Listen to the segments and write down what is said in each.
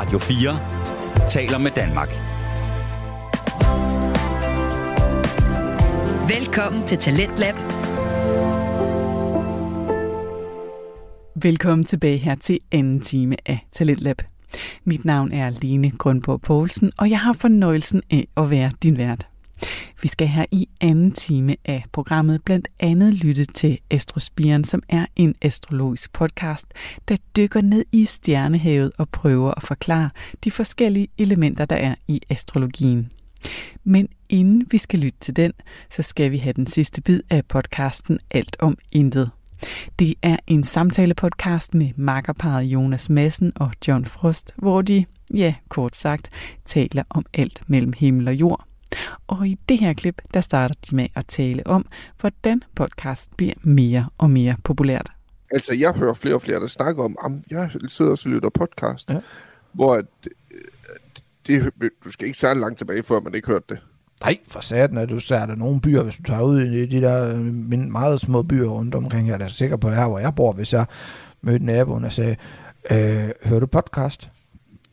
Radio 4 taler med Danmark. Velkommen til Talentlab. Velkommen tilbage her til anden time af Talentlab. Mit navn er Lene Grundborg Poulsen, og jeg har fornøjelsen af at være din vært. Vi skal her i anden time af programmet blandt andet lytte til Astrospiren, som er en astrologisk podcast, der dykker ned i stjernehavet og prøver at forklare de forskellige elementer, der er i astrologien. Men inden vi skal lytte til den, så skal vi have den sidste bid af podcasten Alt om Intet. Det er en samtale-podcast med makkerparet Jonas Madsen og John Frost, hvor de, ja, kort sagt, taler om alt mellem himmel og jord. Og i det her klip, der starter de med at tale om, hvordan podcast bliver mere og mere populært. Altså, jeg hører flere og flere, der snakker om, at jeg sidder og lytter podcast, ja. hvor at, det, du skal ikke særlig langt tilbage, før man ikke hørte det. Nej, for satan, at du ser der nogle byer, hvis du tager ud i de der meget små byer rundt omkring, jeg er sikker på her, hvor jeg bor, hvis jeg mødte naboen og sagde, øh, hører du podcast?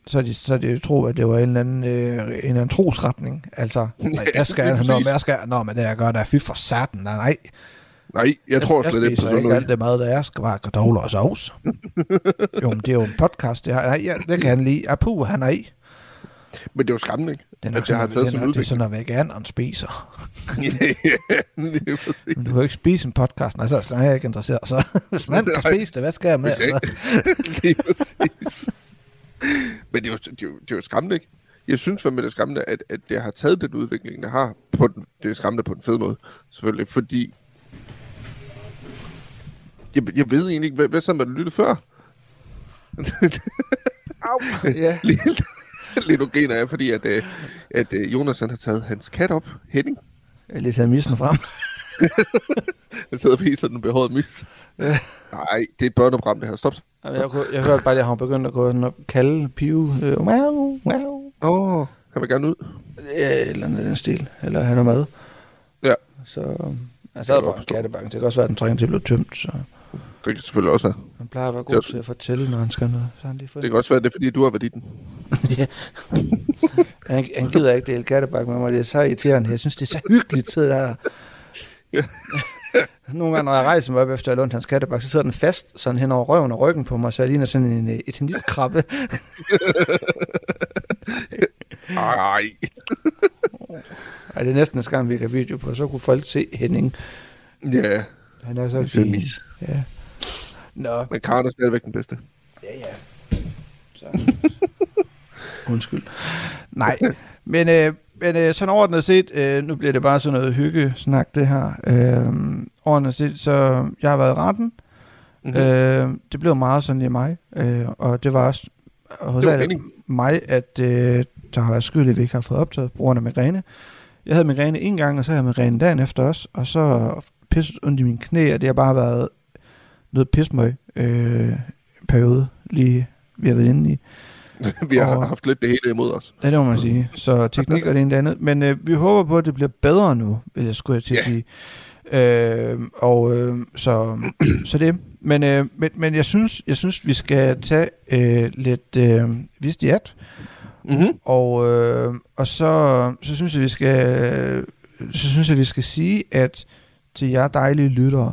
Så de, så de tro, at det var en eller anden, øh, en eller anden trosretning. Altså, nej, jeg skal, ja, når, jeg skal, når men det jeg gør, der er fy for satan, nej, nej. Nej, jeg tror slet ikke på sådan noget. alt det mad, der er, skal bare kartofler og sovs. jo, men det er jo en podcast, det, her. Nej, ja, det kan han lide. Apu, han er i. Men det er jo skræmmende, ikke? Det er, nok sådan, har taget er, det er sådan, at veganeren spiser. ja, præcis. Men du kan jo ikke spise en podcast. Nej, så er jeg ikke interesseret. Så hvis man kan spise det, hvad skal jeg med? Så? Lige præcis. Men det er, jo, det, er jo, det er jo skræmmende, ikke? Jeg synes med det er skræmmende, at, at det har taget den udvikling, det har. På den, det er skræmmende på den fede måde, selvfølgelig. Fordi... Jeg, jeg ved egentlig ikke, hvad, hvad så man lytte før? Au, ja. Lidt ugen er, fordi at, øh, at, at Jonas han har taget hans kat op, Henning. Jeg lige taget missen frem. jeg sidder og viser den behårede mis. Ja. Nej, det er børneprogram, det her. Stop. Jeg, jeg, jeg hørte bare, at jeg har begyndt at gå og kalde pive. Øh, wow, wow. Åh, oh, kan man gerne ud? Ja, eller andet den stil. Eller have noget mad. Ja. Så, altså, jeg for skattebanken. Det kan også være, at den trænger til at blive tømt, så... Det kan selvfølgelig også være. Han plejer at være god også... til at fortælle, når han skal noget. Så han lige det kan også være, det er, fordi du har været i den. ja. han, han gider ikke dele kattebakke med mig. Det er så irriterende. Jeg synes, det er så hyggeligt, så der... Ja. Nogle gange, når jeg rejser mig op efter at lånt hans kattebakke, så sidder den fast sådan hen over røven og ryggen på mig, så jeg ligner sådan en etenitkrabbe. Ej. Ej, det er næsten en skam, vi kan video på, så kunne folk se Henning. Ja. Han er så fin. Ja. Nå. Men Karen er stadigvæk den bedste. Ja, ja. Så. Undskyld. Nej, men, øh, men øh, sådan overordnet set, øh, nu bliver det bare sådan noget hygge-snak det her. Øh, overordnet set, så jeg har været i retten. Mm-hmm. Øh, det blev meget sådan i mig, øh, og det var også hos det mig, at øh, der har været skyld, at vi ikke har fået optaget på grund af migræne. Jeg havde migræne en gang, og så havde jeg migræne dagen efter også, og så pisset ondt i mine knæ, og det har bare været noget pismøg øh, periode, lige vi har været inde i. vi har og, haft lidt det hele imod os. Ja, det må man sige. Så teknik er det ene andet. Men øh, vi håber på, at det bliver bedre nu, vil jeg skulle til at sige. Øh, og øh, så, så det. Men, øh, men, men jeg synes, jeg synes, vi skal tage øh, lidt øh, vistiat. Mm-hmm. Og, øh, og så, så synes jeg, vi skal så synes jeg, vi skal sige, at til jer dejlige lyttere,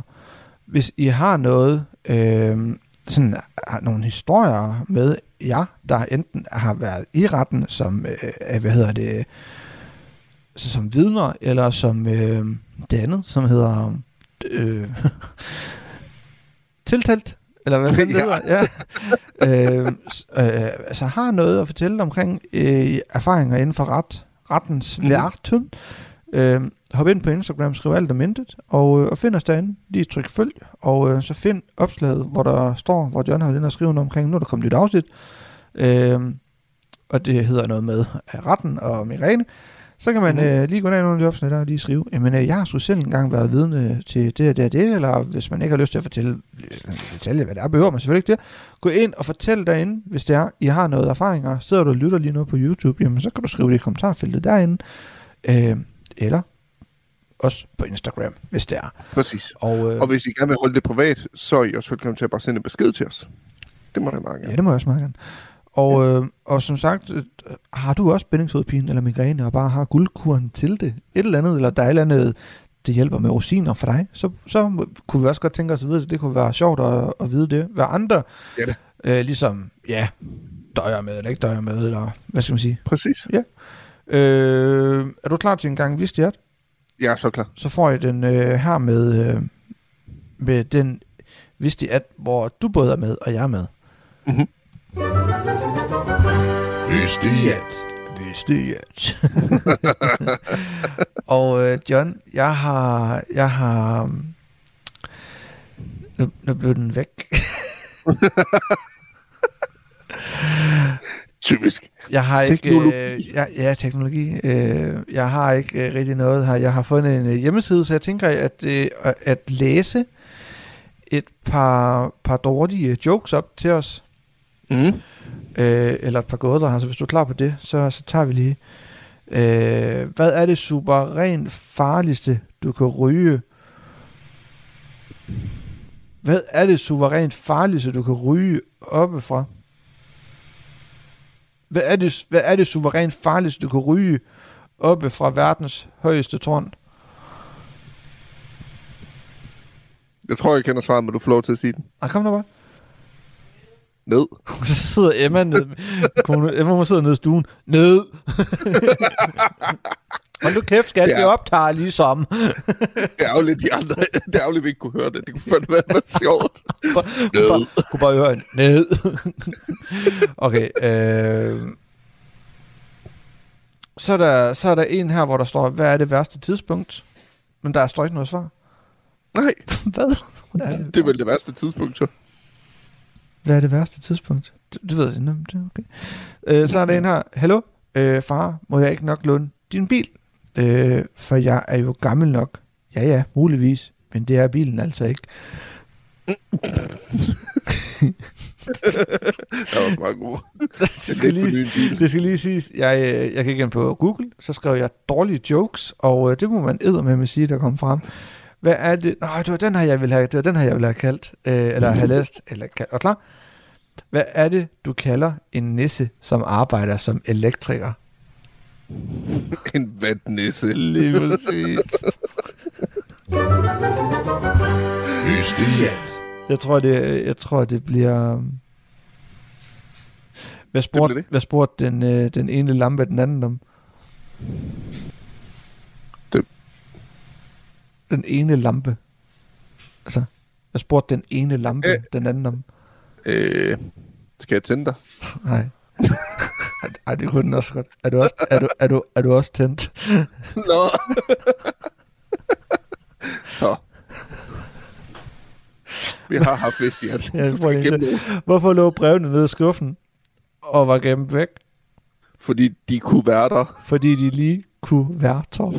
hvis I har noget, øh, sådan, har nogle historier med jer, der enten har været i retten som, øh, hvad hedder det, som vidner, eller som øh, det andet, som hedder øh, tiltalt, eller hvad det hedder, ja. øh, øh, altså har noget at fortælle omkring øh, erfaringer inden for ret, rettens mm. verden, øh, hop ind på Instagram, skriv alt om intet, og, øh, og find os derinde. Lige tryk følg, og øh, så find opslaget, hvor der står, hvor John har inde og skrive noget omkring, nu er der kommet et afsnit, øh, og det hedder noget med retten og migræne. Så kan man mm. øh, lige gå ned i nogle af de opslag der og lige skrive, jamen øh, jeg har så selv engang været vidne til det og det og det, eller hvis man ikke har lyst til at fortælle detaljer, hvad det er, behøver man selvfølgelig ikke det. Gå ind og fortæl derinde, hvis det er, I har noget erfaringer. Sidder du og lytter lige nu på YouTube, jamen så kan du skrive det i kommentarfeltet derinde. Øh, eller også på Instagram, hvis det er. Præcis. Og, øh, og hvis I gerne vil holde det privat, så er I også velkommen til at bare sende en besked til os. Det må jeg meget gerne. Ja, det må jeg også meget gerne. Og, øh, og som sagt, øh, har du også spændingshovedpine eller migræne, og bare har guldkuren til det, et eller andet, eller der er et eller andet, det hjælper med rosiner for dig, så, så kunne vi også godt tænke os at vide det. Det kunne være sjovt at, at vide det. Hvad andre, Ja øh, ligesom, ja, døjer med, eller ikke døjer med, eller hvad skal man sige. Præcis. Øh, er du klar til en gang vidste jeg? Er så klar. Så får jeg den øh, her med, øh, med den vidste at, hvor du både er med, og jeg er med. Mhm. Vidste at. Vidste at. og øh, John, jeg har, jeg har, nu, nu blev den væk. Typisk. Jeg har ikke... Teknologi. Øh, ja, ja, teknologi. Øh, jeg har ikke øh, rigtig noget her. Jeg har fundet en øh, hjemmeside, så jeg tænker at, øh, at læse et par, par dårlige jokes op til os. Mm. Øh, eller et par gåder her, så hvis du er klar på det, så, så tager vi lige. Øh, hvad er det suverænt farligste, du kan ryge? Hvad er det suverænt farligste, du kan ryge oppefra? Hvad er det, hvad er det suverænt farligste, du kan ryge oppe fra verdens højeste tårn? Jeg tror, jeg kender svaret, men du får lov til at sige den. Ah, kom nu bare. Ned. Så sidder Emma ned. Kone, Emma må sidde nede i stuen. Ned. Hold nu kæft, skat, Ja. vi optager ligesom. Det er jo lidt de andre. Det er jo lidt, vi ikke kunne høre det. Det kunne fandme være meget sjovt. Kunne bare, kunne bare høre ned. okay. Øh, så, er der, så er der en her, hvor der står, hvad er det værste tidspunkt? Men der står ikke noget svar. Nej, Hvad? Hvad er det, det er vel det værste tidspunkt, så. hvad er det værste tidspunkt? Det, det ved jeg ikke. Det er okay. Øh, så er der en her. Hallo, øh, far, må jeg ikke nok låne din bil? Øh, for jeg er jo gammel nok. Ja, ja, muligvis. Men det er bilen altså ikke. Det var meget god. det, skal lige, det skal lige siges, jeg, øh, jeg gik ind på Google, så skrev jeg dårlige jokes, og øh, det må man edder med at sige, der kom frem. Hvad er det? Nej, det var den her, jeg ville have, det var den her, jeg ville have kaldt, øh, eller have læst, eller og klar. Hvad er det, du kalder en nisse, som arbejder som elektriker? En vatnisse. Lige præcis. Jeg tror, det, jeg tror, det bliver... um, Hvad spurgte, det? hvad spurgte den, øh, den ene lampe den anden om? Det- Den ene lampe. Altså, hvad spurgte den ene lampe Øh. den anden om? Øh, skal jeg tænde dig? Nej. Ej, det kunne den også godt. Er du også, er du, er du, er du også tændt? Nå. så. Vi har haft vist i at Ja, Hvorfor lå brevene nede i skuffen og var gemt væk? fordi de kunne være der. Fordi de lige kunne være tom.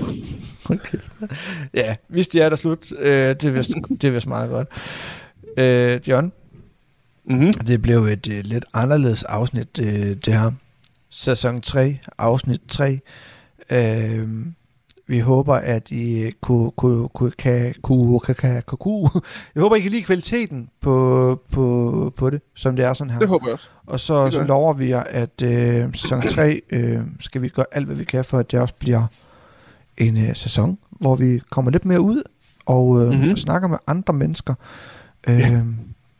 Okay. Ja, hvis de er der slut, øh, det, er vist, det er vist meget godt. Øh, John, Mm-hmm. det blev et øh, lidt anderledes afsnit, øh, det her. Sæson 3, afsnit 3. Øh, vi håber, at I kunne, kunne, kunne, kan, kunne, kan, kan, kan, kunne. Jeg håber, I kan lide kvaliteten på, på, på det, som det er sådan her. Det håber jeg også. Og så, så lover vi jer, at øh, sæson 3 øh, skal vi gøre alt, hvad vi kan, for at det også bliver en øh, sæson, hvor vi kommer lidt mere ud og øh, Mhm. mm-hmm. snakker med andre mennesker. Øh, Ja.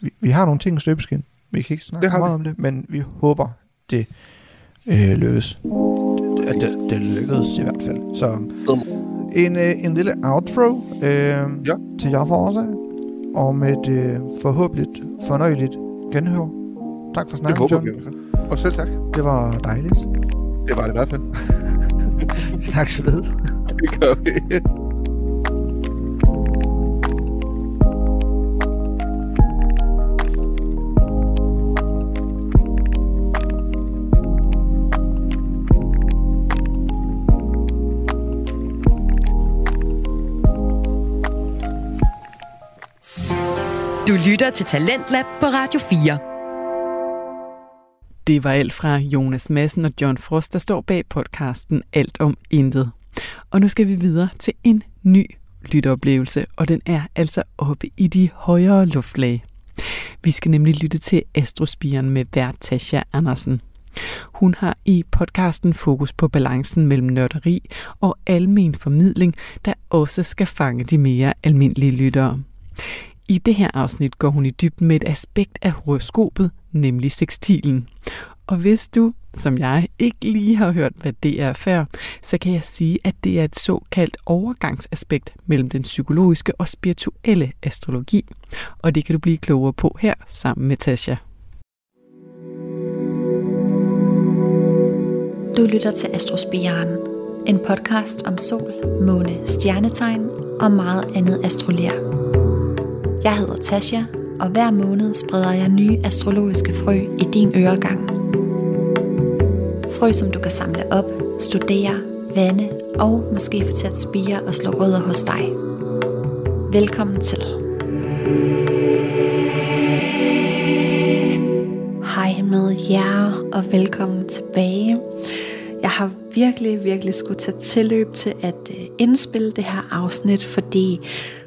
vi, vi har nogle ting i støbeskin. Vi kan ikke snakke meget vi. om det, men vi håber, det øh, lykkes. At det, det lykkedes i hvert fald. Så en, øh, en lille outro øh, Ja. til jer for os. Og med et øh, forhåbentlig fornøjeligt genhør. Tak for Det snakken, håber John. vi. Og selv tak. Det var dejligt. Det var det i hvert fald. Vi snakkes ved. Det gør vi. Du lytter til Talentlab på Radio 4. Det var alt fra Jonas Madsen og John Frost, der står bag podcasten Alt om Intet. Og nu skal vi videre til en ny lytteoplevelse, og den er altså oppe i de højere luftlag. Vi skal nemlig lytte til Astrospiren med vært Tasha Andersen. Hun har i podcasten fokus på balancen mellem nørderi og almen formidling, der også skal fange de mere almindelige lyttere. I det her afsnit går hun i dybden med et aspekt af horoskopet, nemlig sekstilen. Og hvis du, som jeg, ikke lige har hørt, hvad det er før, så kan jeg sige, at det er et såkaldt overgangsaspekt mellem den psykologiske og spirituelle astrologi. Og det kan du blive klogere på her sammen med Tasha. Du lytter til Astrospiren, en podcast om sol, måne, stjernetegn og meget andet astrolær. Jeg hedder Tasha, og hver måned spreder jeg nye astrologiske frø i din øregang. Frø, som du kan samle op, studere, vande og måske få til at spire og slå rødder hos dig. Velkommen til. Hej med jer, og velkommen tilbage. Jeg har virkelig, virkelig skulle tage tilløb til at øh, indspille det her afsnit, fordi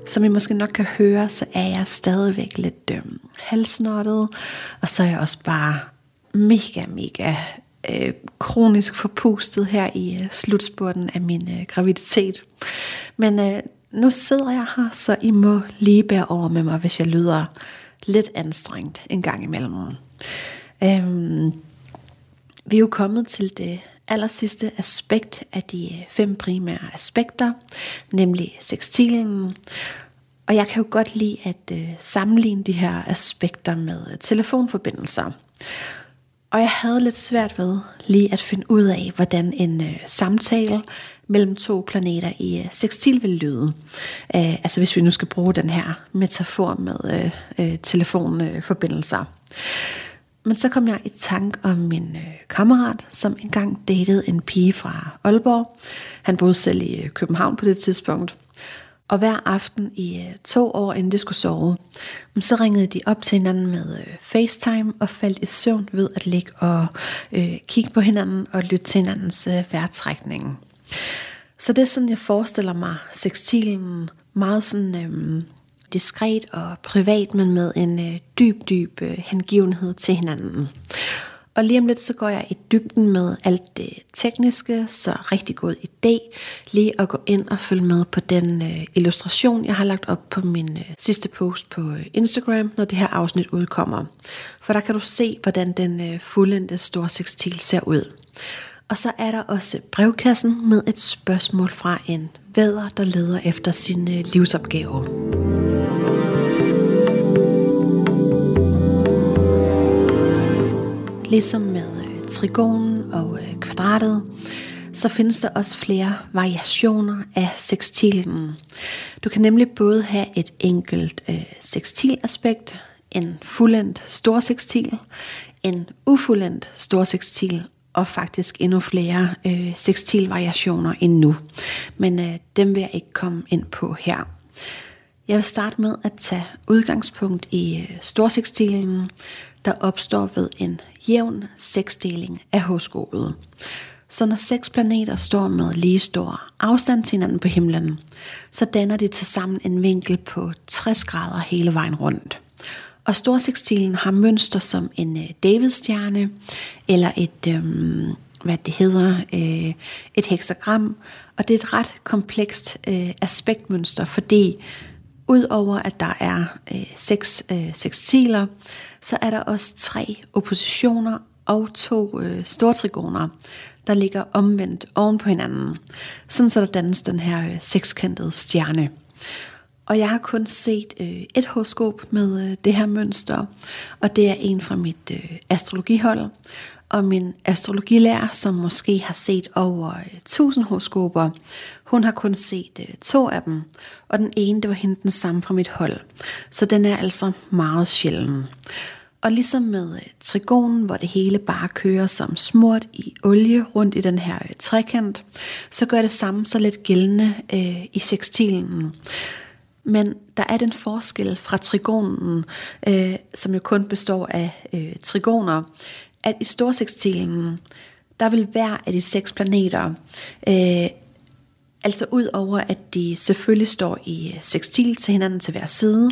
som I måske nok kan høre, så er jeg stadigvæk lidt øh, halsnottet, og så er jeg også bare mega, mega øh, kronisk forpustet her i øh, slutspurten af min øh, graviditet. Men øh, nu sidder jeg her, så I må lige bære over med mig, hvis jeg lyder lidt anstrengt en gang imellem. Øhm, vi er jo kommet til det aller sidste aspekt af de øh, fem primære aspekter, nemlig sextilen. Og jeg kan jo godt lide at øh, sammenligne de her aspekter med øh, telefonforbindelser. Og jeg havde lidt svært ved lige at finde ud af, hvordan en øh, samtale mellem to planeter i øh, sextil vil lyde. Øh, altså hvis vi nu skal bruge den her metafor med øh, øh, telefonforbindelser. Men så kom jeg i tanke om min øh, kammerat, som engang datede en pige fra Aalborg. Han boede selv i øh, København på det tidspunkt. Og hver aften i øh, to år, inden de skulle sove, mm, så ringede de op til hinanden med øh, FaceTime og faldt i søvn ved at ligge og øh, kigge på hinanden og lytte til hinandens øh, vejrtrækning. Så det er sådan, jeg forestiller mig sextilen meget sådan øh, diskret og privat, men med en øh, dyb, dyb øh, hengivenhed til hinanden. Og lige om lidt, så går jeg i dybden med alt det tekniske, så rigtig god idé lige at gå ind og følge med på den øh, illustration, jeg har lagt op på min øh, sidste post på øh, Instagram, når det her afsnit udkommer. For der kan du se, hvordan den øh, fuldendte store sextil ser ud. Og så er der også brevkassen med et spørgsmål fra en væder, der leder efter sin øh, livsopgave. Ligesom med øh, trigonen og øh, kvadratet, så findes der også flere variationer af sekstilen. Du kan nemlig både have et enkelt øh, sekstilaspekt, en fuldendt storsekstil, en ufuldendt storsekstil og faktisk endnu flere øh, sekstilvariationer endnu. Men øh, dem vil jeg ikke komme ind på her. Jeg vil starte med at tage udgangspunkt i øh, storsekstilen, der opstår ved en jævn seksdeling af horoskopet. Så når seks planeter står med lige stor afstand til hinanden på himlen, så danner de tilsammen en vinkel på 60 grader hele vejen rundt. Og storsekstilen har mønster som en øh, Davidstjerne, eller et, øh, hvad det hedder, øh, et heksagram. Og det er et ret komplekst øh, aspektmønster, fordi udover at der er øh, seks øh, sekstiler, så er der også tre oppositioner og to øh, stortrigoner, der ligger omvendt oven på hinanden. Sådan så der dannes den her øh, sekskantede stjerne. Og jeg har kun set øh, et horoskop med øh, det her mønster, og det er en fra mit øh, astrologihold. Og min astrologilærer, som måske har set over øh, 1000 horoskoper, hun har kun set øh, to af dem, og den ene det var hende den samme fra mit hold. Så den er altså meget sjælden. Og ligesom med øh, trigonen, hvor det hele bare kører som smurt i olie rundt i den her øh, trekant, så gør det samme så lidt gældende øh, i sekstilen. Men der er den forskel fra trigonen, øh, som jo kun består af øh, trigoner, at i storsekstilen, der vil hver af de seks planeter, øh, altså ud over at de selvfølgelig står i øh, sextil til hinanden til hver side,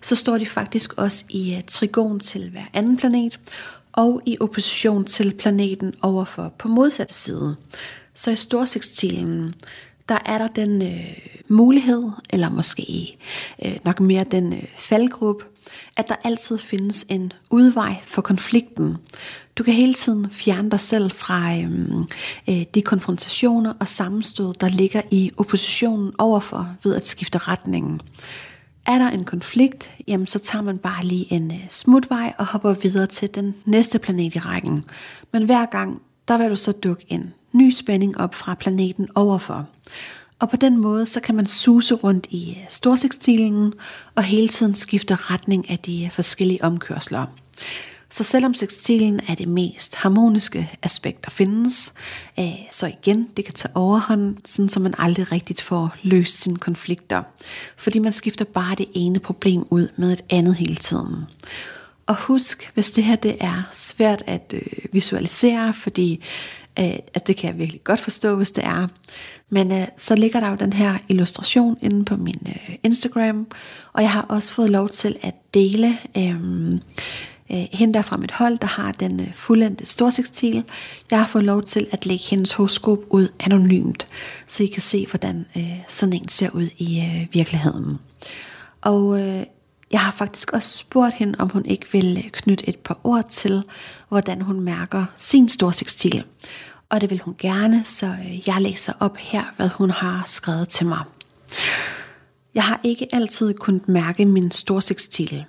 så står de faktisk også i øh, trigon til hver anden planet, og i opposition til planeten overfor på modsatte side. Så i storsextilen, der er der den øh, mulighed, eller måske øh, nok mere den øh, faldgruppe, at der altid findes en udvej for konflikten. Du kan hele tiden fjerne dig selv fra øhm, øh, de konfrontationer og sammenstød, der ligger i oppositionen overfor ved at skifte retningen. Er der en konflikt, jamen så tager man bare lige en øh, smutvej og hopper videre til den næste planet i rækken. Men hver gang, der vil du så dukke en ny spænding op fra planeten overfor. Og på den måde, så kan man suse rundt i øh, storsekstilen og hele tiden skifte retning af de øh, forskellige omkørsler. Så selvom sextilen er det mest harmoniske aspekt, der findes, øh, så igen, det kan tage overhånden, sådan så man aldrig rigtigt får løst sine konflikter. Fordi man skifter bare det ene problem ud med et andet hele tiden. Og husk, hvis det her det er svært at øh, visualisere, fordi øh, at det kan jeg virkelig godt forstå, hvis det er. Men øh, så ligger der jo den her illustration inde på min øh, Instagram, og jeg har også fået lov til at dele øh, Øh, hende der fra mit hold, der har den øh, fuldendte storsekstil. Jeg har fået lov til at lægge hendes horoskop ud anonymt, så I kan se, hvordan øh, sådan en ser ud i virkeligheden. Og jeg har faktisk også spurgt hende, om hun ikke vil knytte et par ord til, hvordan hun mærker sin storsekstil. Og det vil hun gerne, så jeg læser op her, hvad hun har skrevet til mig. Jeg har ikke altid kunnet mærke min storsekstil.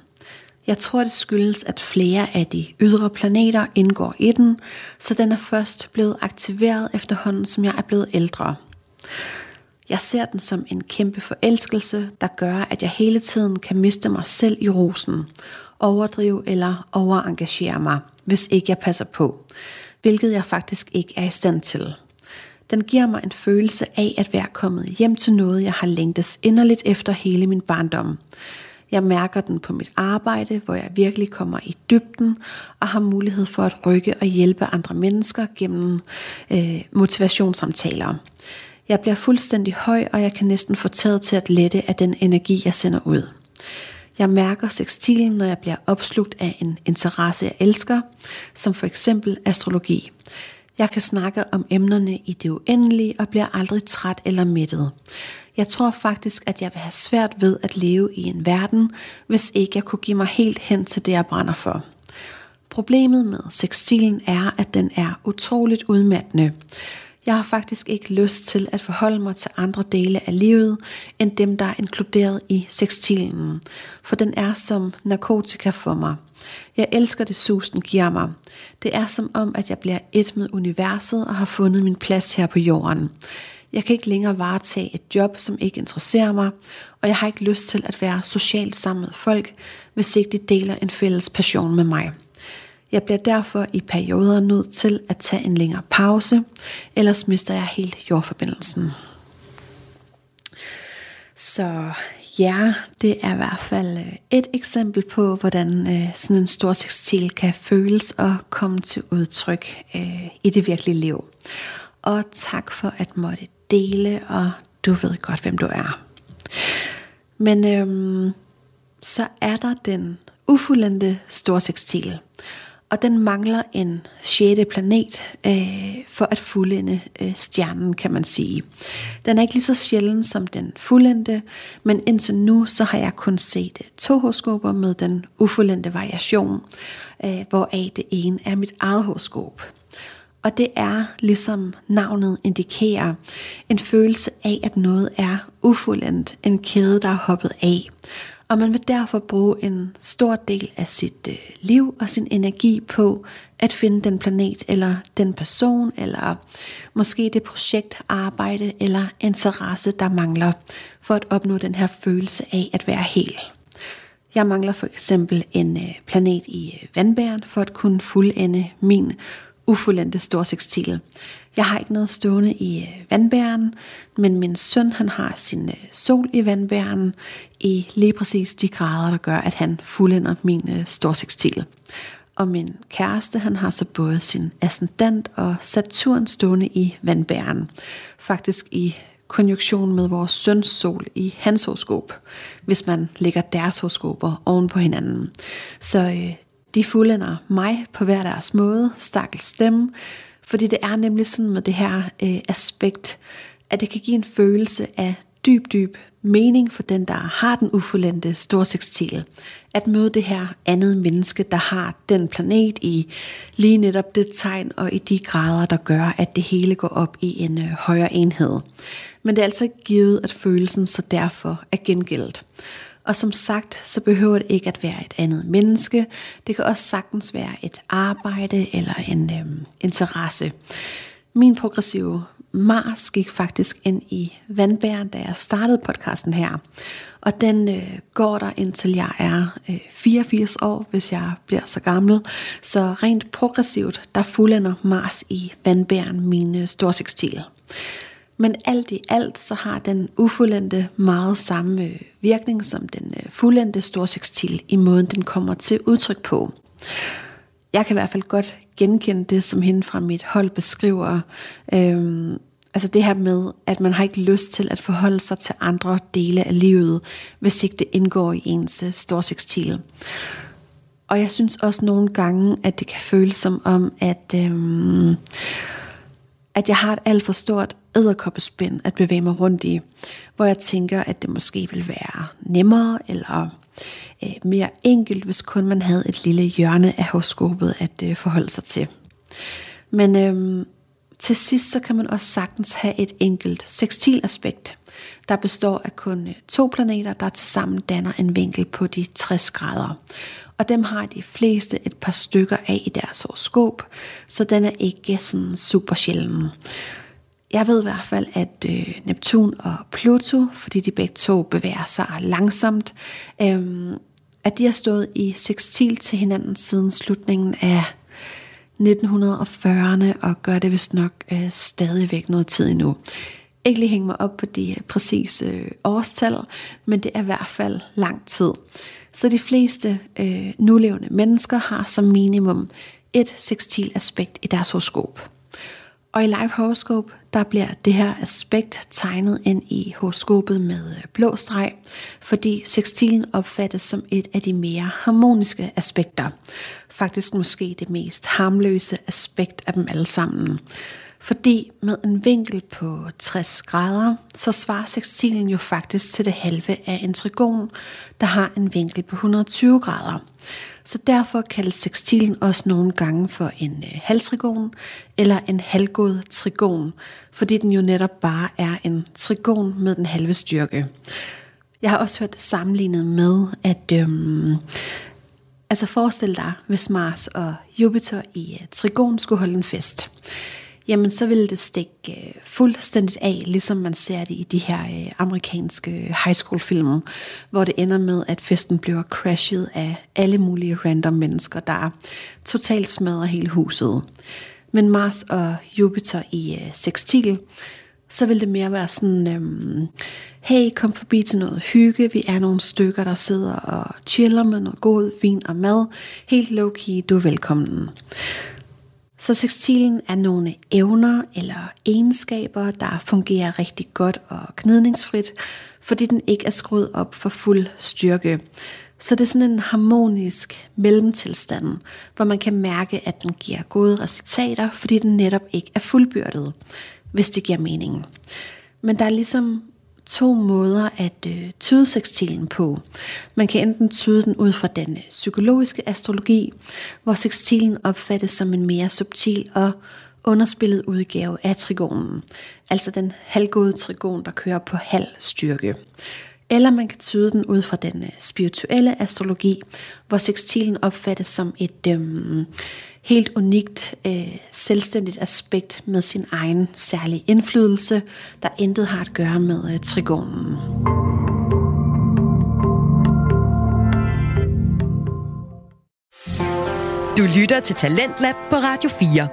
Jeg tror, det skyldes, at flere af de ydre planeter indgår i den, så den er først blevet aktiveret efterhånden, som jeg er blevet ældre. Jeg ser den som en kæmpe forelskelse, der gør, at jeg hele tiden kan miste mig selv i rosen, overdrive eller overengagere mig, hvis ikke jeg passer på, hvilket jeg faktisk ikke er i stand til. Den giver mig en følelse af at være kommet hjem til noget, jeg har længtes inderligt efter hele min barndom. Jeg mærker den på mit arbejde, hvor jeg virkelig kommer i dybden og har mulighed for at rykke og hjælpe andre mennesker gennem øh, motivationssamtaler. Jeg bliver fuldstændig høj, og jeg kan næsten få taget til at lette af den energi, jeg sender ud. Jeg mærker sextilen, når jeg bliver opslugt af en interesse, jeg elsker, som for eksempel astrologi. Jeg kan snakke om emnerne i det uendelige og bliver aldrig træt eller mættet. Jeg tror faktisk, at jeg vil have svært ved at leve i en verden, hvis ikke jeg kunne give mig helt hen til det, jeg brænder for. Problemet med sextilen er, at den er utroligt udmattende. Jeg har faktisk ikke lyst til at forholde mig til andre dele af livet, end dem, der er inkluderet i sextilen, for den er som narkotika for mig. Jeg elsker det sus, den giver mig. Det er som om, at jeg bliver et med universet og har fundet min plads her på jorden. Jeg kan ikke længere varetage et job, som ikke interesserer mig, og jeg har ikke lyst til at være socialt sammen med folk, hvis ikke de deler en fælles passion med mig. Jeg bliver derfor i perioder nødt til at tage en længere pause, ellers mister jeg helt jordforbindelsen. Så ja, det er i hvert fald øh, et eksempel på, hvordan øh, sådan en stor tekstil kan føles og komme til udtryk øh, i det virkelige liv. Og tak for at måtte dele, og du ved godt, hvem du er. Men øhm, så er der den ufuldendte storsekstil og den mangler en sjette planet øh, for at fuldende øh, stjernen, kan man sige. Den er ikke lige så sjælden som den fuldendte, men indtil nu så har jeg kun set øh, to horoskoper med den ufuldendte variation, øh, hvoraf det ene er mit eget horoskop. Og det er, ligesom navnet indikerer, en følelse af, at noget er ufuldendt, en kæde, der er hoppet af og man vil derfor bruge en stor del af sit øh, liv og sin energi på at finde den planet eller den person eller måske det projekt, arbejde eller interesse, der mangler for at opnå den her følelse af at være hel. Jeg mangler for eksempel en øh, planet i øh, vandbæren for at kunne fuldende min ufuldendte storsekstil. Jeg har ikke noget stående i øh, vandbæren, men min søn han har sin øh, sol i vandbæren i lige præcis de grader, der gør, at han fuldender min øh, storsekstil. Og min kæreste, han har så både sin ascendant og Saturn stående i vandbæren. Faktisk i konjunktion med vores søns sol i hans horoskop, hvis man lægger deres horoskoper oven på hinanden. Så øh, de fuldender mig på hver deres måde, stakkels dem, fordi det er nemlig sådan med det her øh, aspekt, at det kan give en følelse af dyb, dyb mening for den, der har den ufuldendte storsekstil. At møde det her andet menneske, der har den planet i lige netop det tegn og i de grader, der gør, at det hele går op i en øh, højere enhed. Men det er altså givet, at følelsen så derfor er gengældt. Og som sagt, så behøver det ikke at være et andet menneske. Det kan også sagtens være et arbejde eller en øhm, interesse. Min progressive Mars gik faktisk ind i vandbæren, da jeg startede podcasten her. Og den øh, går der indtil jeg er øh, 84 år, hvis jeg bliver så gammel. Så rent progressivt, der fuldender Mars i vandbæren mine øh, storsextil. Men alt i alt, så har den ufuldendte meget samme øh, virkning som den øh, fuldendte storsextil i måden, den kommer til udtryk på. Jeg kan i hvert fald godt genkende det, som hende fra mit hold beskriver. Øhm, altså det her med, at man har ikke lyst til at forholde sig til andre dele af livet, hvis ikke det indgår i ens øh, storsextil. Og jeg synes også nogle gange, at det kan føles som om, at, øhm, at jeg har et alt for stort æderkoppespind at bevæge mig rundt i, hvor jeg tænker, at det måske vil være nemmere eller øh, mere enkelt, hvis kun man havde et lille hjørne af horoskopet at øh, forholde sig til. Men øh, til sidst så kan man også sagtens have et enkelt sextilaspekt, der består af kun øh, to planeter, der tilsammen danner en vinkel på de 60 grader. Og dem har de fleste et par stykker af i deres horoskop, så den er ikke sådan super sjælden. Jeg ved i hvert fald, at øh, Neptun og Pluto, fordi de begge to bevæger sig langsomt, øh, at de har stået i sextil til hinanden siden slutningen af 1940'erne og gør det vist nok øh, stadigvæk noget tid endnu. Ikke lige hænge mig op på de øh, præcise øh, årstal, men det er i hvert fald lang tid. Så de fleste øh, nulevende mennesker har som minimum et sextil aspekt i deres horoskop. Og i Live horoskop, der bliver det her aspekt tegnet ind i horoskopet med øh, blå streg, fordi sextilen opfattes som et af de mere harmoniske aspekter. Faktisk måske det mest harmløse aspekt af dem alle sammen. Fordi med en vinkel på 60 grader, så svarer sextilen jo faktisk til det halve af en trigon, der har en vinkel på 120 grader. Så derfor kaldes sextilen også nogle gange for en øh, halvtrigon eller en halvgod trigon, fordi den jo netop bare er en trigon med den halve styrke. Jeg har også hørt det sammenlignet med, at øhm, altså forestil dig, hvis Mars og Jupiter i uh, trigon skulle holde en fest jamen så ville det stikke øh, fuldstændigt af, ligesom man ser det i de her øh, amerikanske high school film, hvor det ender med, at festen bliver crashet af alle mulige random mennesker, der totalt smadrer hele huset. Men Mars og Jupiter i øh, sextil, så vil det mere være sådan, øhm, hey, kom forbi til noget hygge, vi er nogle stykker, der sidder og chiller med noget god vin og mad, helt low-key, du er velkommen. Så tekstilen er nogle evner eller egenskaber, der fungerer rigtig godt og gnidningsfrit, fordi den ikke er skruet op for fuld styrke. Så det er sådan en harmonisk mellemtilstand, hvor man kan mærke, at den giver gode resultater, fordi den netop ikke er fuldbyrdet, hvis det giver mening. Men der er ligesom to måder at øh, tyde sekstilen på. Man kan enten tyde den ud fra den øh, psykologiske astrologi, hvor sekstilen opfattes som en mere subtil og underspillet udgave af trigonen, altså den halvgode trigon, der kører på halv styrke. Eller man kan tyde den ud fra den øh, spirituelle astrologi, hvor sekstilen opfattes som et øhm, helt unikt, øh, selvstændigt aspekt med sin egen særlige indflydelse, der intet har at gøre med øh, trigonen. Du lytter til Talentlab på Radio 4.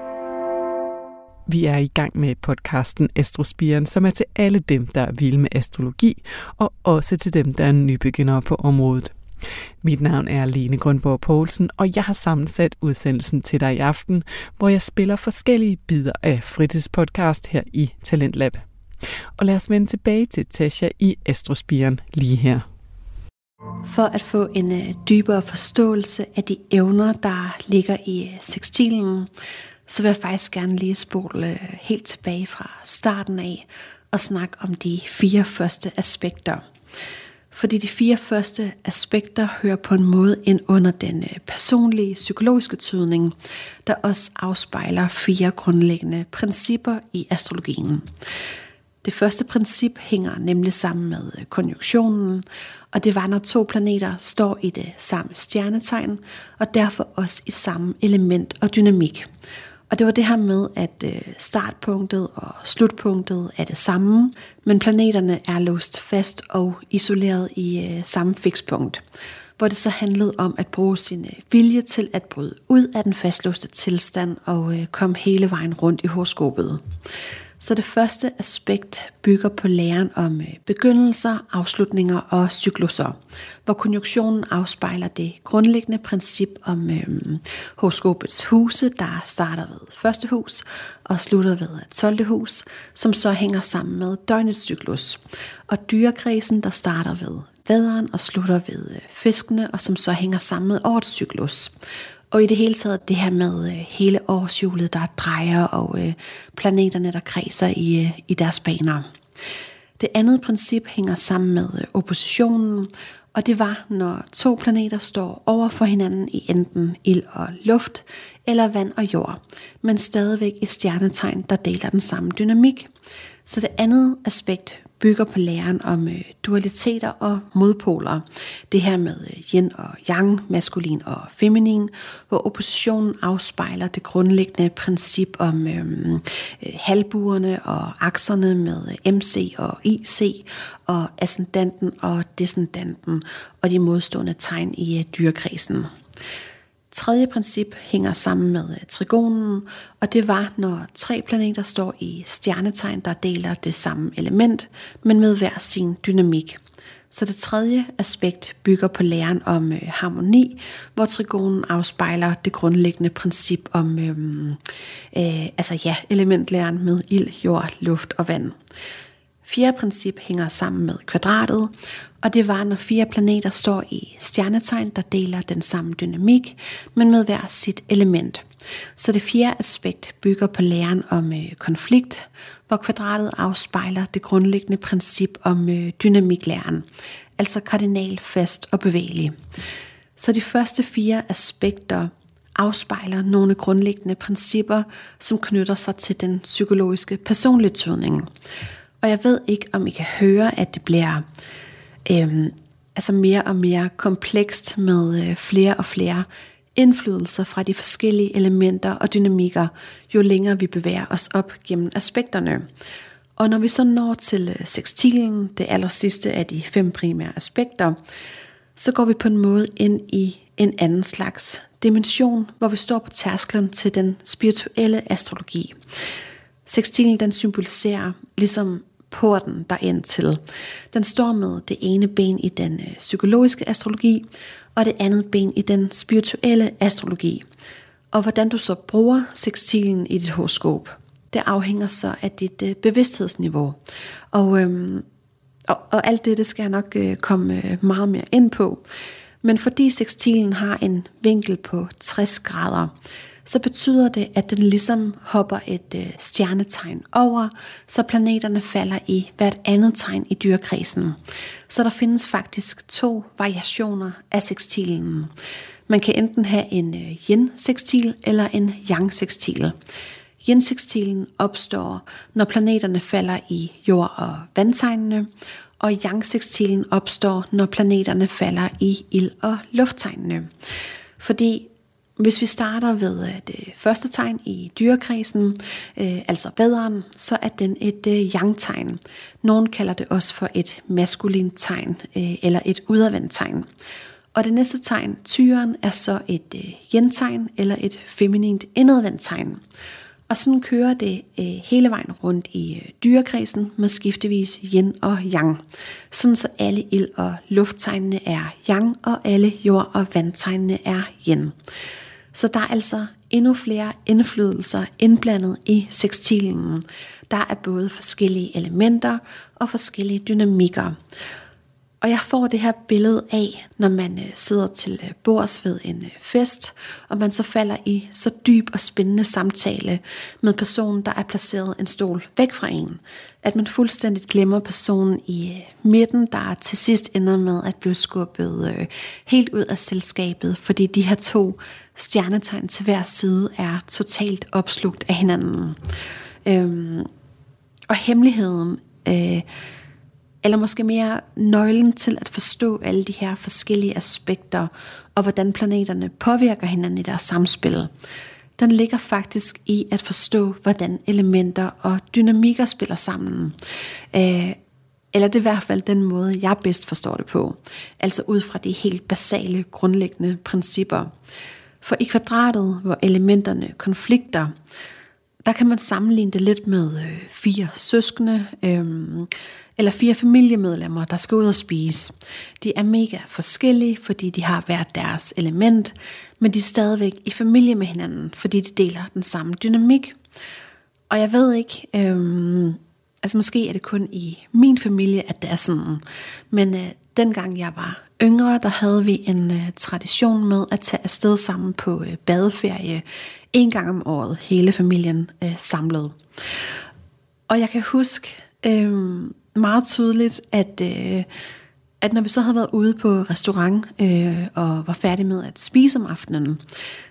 Vi er i gang med podcasten Astrospiren, som er til alle dem, der er vilde med astrologi, og også til dem, der er nybegyndere på området. Mit navn er Lene Grønborg Poulsen, og jeg har sammensat udsendelsen til dig i aften, hvor jeg spiller forskellige bidder af fritidspodcast her i Talentlab. Og lad os vende tilbage til Tasha i Astrospiren lige her. For at få en øh, dybere forståelse af de evner, der ligger i sextilen, sekstilen, så vil jeg faktisk gerne lige spole øh, helt tilbage fra starten af og snakke om de fire første aspekter. Fordi de fire første aspekter hører på en måde ind under den øh, personlige psykologiske tydning, der også afspejler fire grundlæggende principper i astrologien. Det første princip hænger nemlig sammen med øh, konjunktionen, og det var, når to planeter står i det samme stjernetegn, og derfor også i samme element og dynamik. Og det var det her med, at øh, startpunktet og slutpunktet er det samme, men planeterne er låst fast og isoleret i øh, samme fikspunkt hvor det så handlede om at bruge sin øh, vilje til at bryde ud af den fastlåste tilstand og komme hele vejen rundt i horoskopet. Så det første aspekt bygger på læren om øh, begyndelser, afslutninger og cykluser, hvor konjunktionen afspejler det grundlæggende princip om øhm, horoskopets huse, der starter ved første hus og slutter ved 12. hus, som så hænger sammen med døgnets cyklus, og dyrekredsen, der starter ved vaderen og slutter ved øh, fiskene, og som så hænger sammen med årets cyklus. Og i det hele taget det her med øh, hele årshjulet, der drejer, og øh, planeterne, der kredser i, øh, i deres baner. Det andet princip hænger sammen med øh, oppositionen, og det var, når to planeter står over for hinanden i enten ild og luft, eller vand og jord, men stadigvæk i stjernetegn, der deler den samme dynamik. Så det andet aspekt bygger på læren om øh, dualiteter og modpoler. Det her med øh, yin og yang, maskulin og feminin, hvor oppositionen afspejler det grundlæggende princip om øhm, øh, halvbuerne og akserne med øh, MC og IC, og ascendanten og descendanten, og de modstående tegn i øh, dyrekredsen tredje princip hænger sammen med øh, trigonen, og det var, når tre planeter står i stjernetegn, der deler det samme element, men med hver sin dynamik. Så det tredje aspekt bygger på læren om øh, harmoni, hvor trigonen afspejler det grundlæggende princip om øh, øh, altså ja, elementlæren med ild, jord, luft og vand. Fjerde princip hænger sammen med kvadratet, og det var, når fire planeter står i stjernetegn, der deler den samme dynamik, men med hver sit element. Så det fjerde aspekt bygger på læren om øh, konflikt, hvor kvadratet afspejler det grundlæggende princip om øh, dynamiklæren, altså kardinal, fast og bevægelig. Så de første fire aspekter afspejler nogle grundlæggende principper, som knytter sig til den psykologiske personlighedsudning. Og jeg ved ikke, om I kan høre, at det bliver øhm, altså mere og mere komplekst med øh, flere og flere indflydelser fra de forskellige elementer og dynamikker, jo længere vi bevæger os op gennem aspekterne. Og når vi så når til sextilen, sekstilen, det aller sidste af de fem primære aspekter, så går vi på en måde ind i en anden slags dimension, hvor vi står på tærsklen til den spirituelle astrologi. Sekstilen den symboliserer ligesom porten derind til. Den står med det ene ben i den øh, psykologiske astrologi, og det andet ben i den spirituelle astrologi. Og hvordan du så bruger sekstilen i dit horoskop, det afhænger så af dit øh, bevidsthedsniveau. Og, øhm, og, og alt det, det skal jeg nok øh, komme øh, meget mere ind på. Men fordi sekstilen har en vinkel på 60 grader, så betyder det, at den ligesom hopper et øh, stjernetegn over, så planeterne falder i hvert andet tegn i dyrekredsen. Så der findes faktisk to variationer af sekstilen. Man kan enten have en øh, yin-sekstil eller en yang-sekstil. Yin-sekstilen opstår, når planeterne falder i jord- og vandtegnene, og yang-sekstilen opstår, når planeterne falder i ild- og lufttegnene. Fordi hvis vi starter ved øh, det første tegn i dyrekredsen, øh, altså vaderen, så er den et øh, yang-tegn. Nogen kalder det også for et maskulint tegn øh, eller et udadvendt tegn. Og det næste tegn, tyren, er så et øh, yin-tegn eller et feminint indadvendt tegn. Og sådan kører det øh, hele vejen rundt i øh, dyrekredsen med skiftevis yin og yang. Sådan så alle ild- og lufttegnene er yang, og alle jord- og vandtegnene er yin. Så der er altså endnu flere indflydelser indblandet i sekstilen. Der er både forskellige elementer og forskellige dynamikker. Og jeg får det her billede af, når man øh, sidder til øh, bords ved en øh, fest, og man så falder i så dyb og spændende samtale med personen, der er placeret en stol væk fra en, at man fuldstændig glemmer personen i midten, der til sidst ender med at blive skubbet helt ud af selskabet, fordi de her to stjernetegn til hver side er totalt opslugt af hinanden. Øhm, og hemmeligheden øh, eller måske mere nøglen til at forstå alle de her forskellige aspekter, og hvordan planeterne påvirker hinanden i deres samspil. Den ligger faktisk i at forstå, hvordan elementer og dynamikker spiller sammen. Øh, eller det er i hvert fald den måde, jeg bedst forstår det på. Altså ud fra de helt basale, grundlæggende principper. For i kvadratet, hvor elementerne konflikter, der kan man sammenligne det lidt med øh, fire søskende, øh, eller fire familiemedlemmer, der skal ud og spise. De er mega forskellige, fordi de har hver deres element, men de er stadigvæk i familie med hinanden, fordi de deler den samme dynamik. Og jeg ved ikke, øh, altså måske er det kun i min familie, at det er sådan, men øh, dengang jeg var yngre, der havde vi en øh, tradition med at tage afsted sammen på øh, badeferie en gang om året, hele familien øh, samlet. Og jeg kan huske, øh, meget tydeligt, at, øh, at når vi så havde været ude på restaurant øh, og var færdige med at spise om aftenen,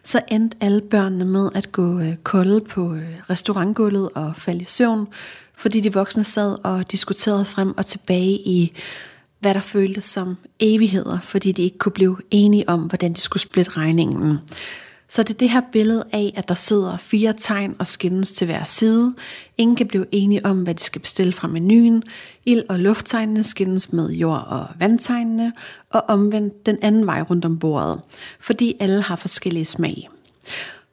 så endte alle børnene med at gå øh, kolde på øh, restaurantgulvet og falde i søvn, fordi de voksne sad og diskuterede frem og tilbage i, hvad der føltes som evigheder, fordi de ikke kunne blive enige om, hvordan de skulle splitte regningen. Så det er det her billede af, at der sidder fire tegn og skændes til hver side. Ingen kan blive enige om, hvad de skal bestille fra menuen. Ild- og lufttegnene skændes med jord- og vandtegnene, og omvendt den anden vej rundt om bordet, fordi alle har forskellige smag.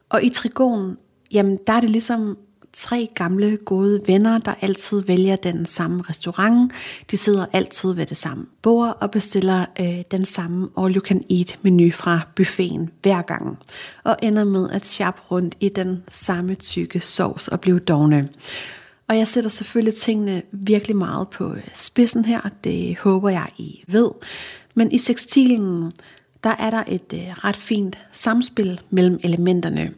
Og i trigonen, jamen der er det ligesom tre gamle gode venner, der altid vælger den samme restaurant. De sidder altid ved det samme bord og bestiller øh, den samme all you can eat menu fra buffeten hver gang. Og ender med at sjappe rundt i den samme tykke sovs og blive dogne. Og jeg sætter selvfølgelig tingene virkelig meget på øh, spidsen her, det håber jeg I ved. Men i sekstilen, der er der et øh, ret fint samspil mellem elementerne.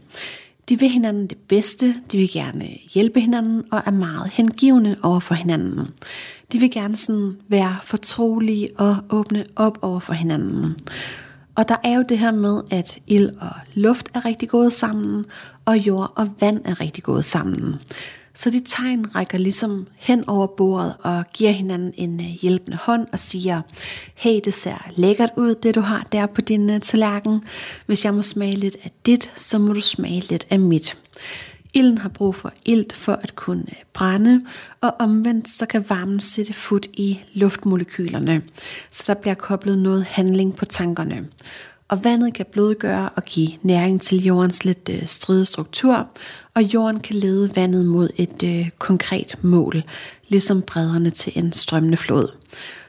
De vil hinanden det bedste, de vil gerne hjælpe hinanden og er meget hengivende over for hinanden. De vil gerne sådan være fortrolige og åbne op over for hinanden. Og der er jo det her med, at ild og luft er rigtig gået sammen, og jord og vand er rigtig gået sammen. Så de tegn rækker ligesom hen over bordet og giver hinanden en øh, hjælpende hånd og siger, hey, det ser lækkert ud, det du har der på din øh, tallerken. Hvis jeg må smage lidt af dit, så må du smage lidt af mit. Ilden har brug for ilt for at kunne øh, brænde, og omvendt så kan varmen sætte fod i luftmolekylerne, så der bliver koblet noget handling på tankerne og vandet kan blødgøre og give næring til jordens lidt stride struktur, og jorden kan lede vandet mod et øh, konkret mål, ligesom bredderne til en strømmende flod.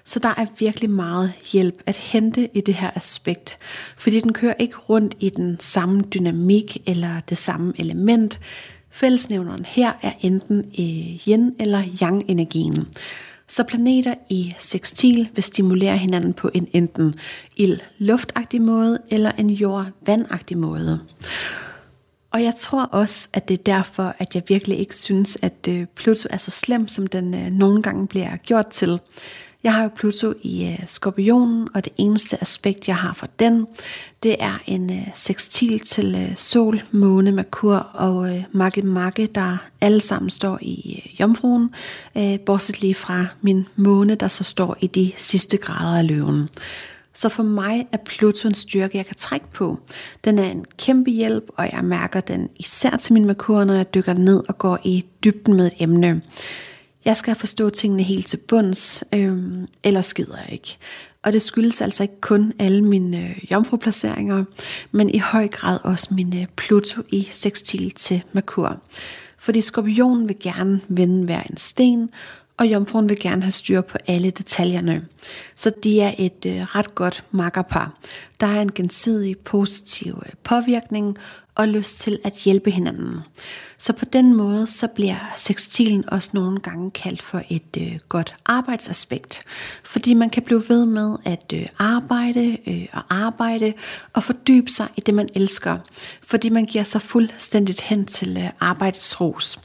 Så der er virkelig meget hjælp at hente i det her aspekt, fordi den kører ikke rundt i den samme dynamik eller det samme element. Fællesnævneren her er enten øh, yin eller yang energien. Så planeter i sextil vil stimulere hinanden på en enten ild-luftagtig måde eller en jord-vandagtig måde. Og jeg tror også, at det er derfor, at jeg virkelig ikke synes, at øh, Pluto er så slem, som den øh, nogle gange bliver gjort til. Jeg har jo Pluto i øh, skorpionen, og det eneste aspekt, jeg har for den, det er en øh, sextil til øh, sol, måne, Merkur og øh, makke der alle sammen står i øh, jomfruen, øh, bortset lige fra min måne, der så står i de sidste grader af løven. Så for mig er Pluto en styrke, jeg kan trække på. Den er en kæmpe hjælp, og jeg mærker den især til min Merkur, når jeg dykker ned og går i dybden med et emne. Jeg skal forstå tingene helt til bunds, øh, ellers skider jeg ikke. Og det skyldes altså ikke kun alle mine øh, jomfruplaceringer, men i høj grad også min øh, Pluto i sextil til Merkur. Fordi skorpionen vil gerne vende hver en sten, og jomfruen vil gerne have styr på alle detaljerne. Så de er et øh, ret godt makkerpar. Der er en gensidig positiv øh, påvirkning og lyst til at hjælpe hinanden. Så på den måde, så bliver sextilen også nogle gange kaldt for et øh, godt arbejdsaspekt. Fordi man kan blive ved med at øh, arbejde øh, og arbejde og fordybe sig i det, man elsker. Fordi man giver sig fuldstændigt hen til øh, arbejdets ros.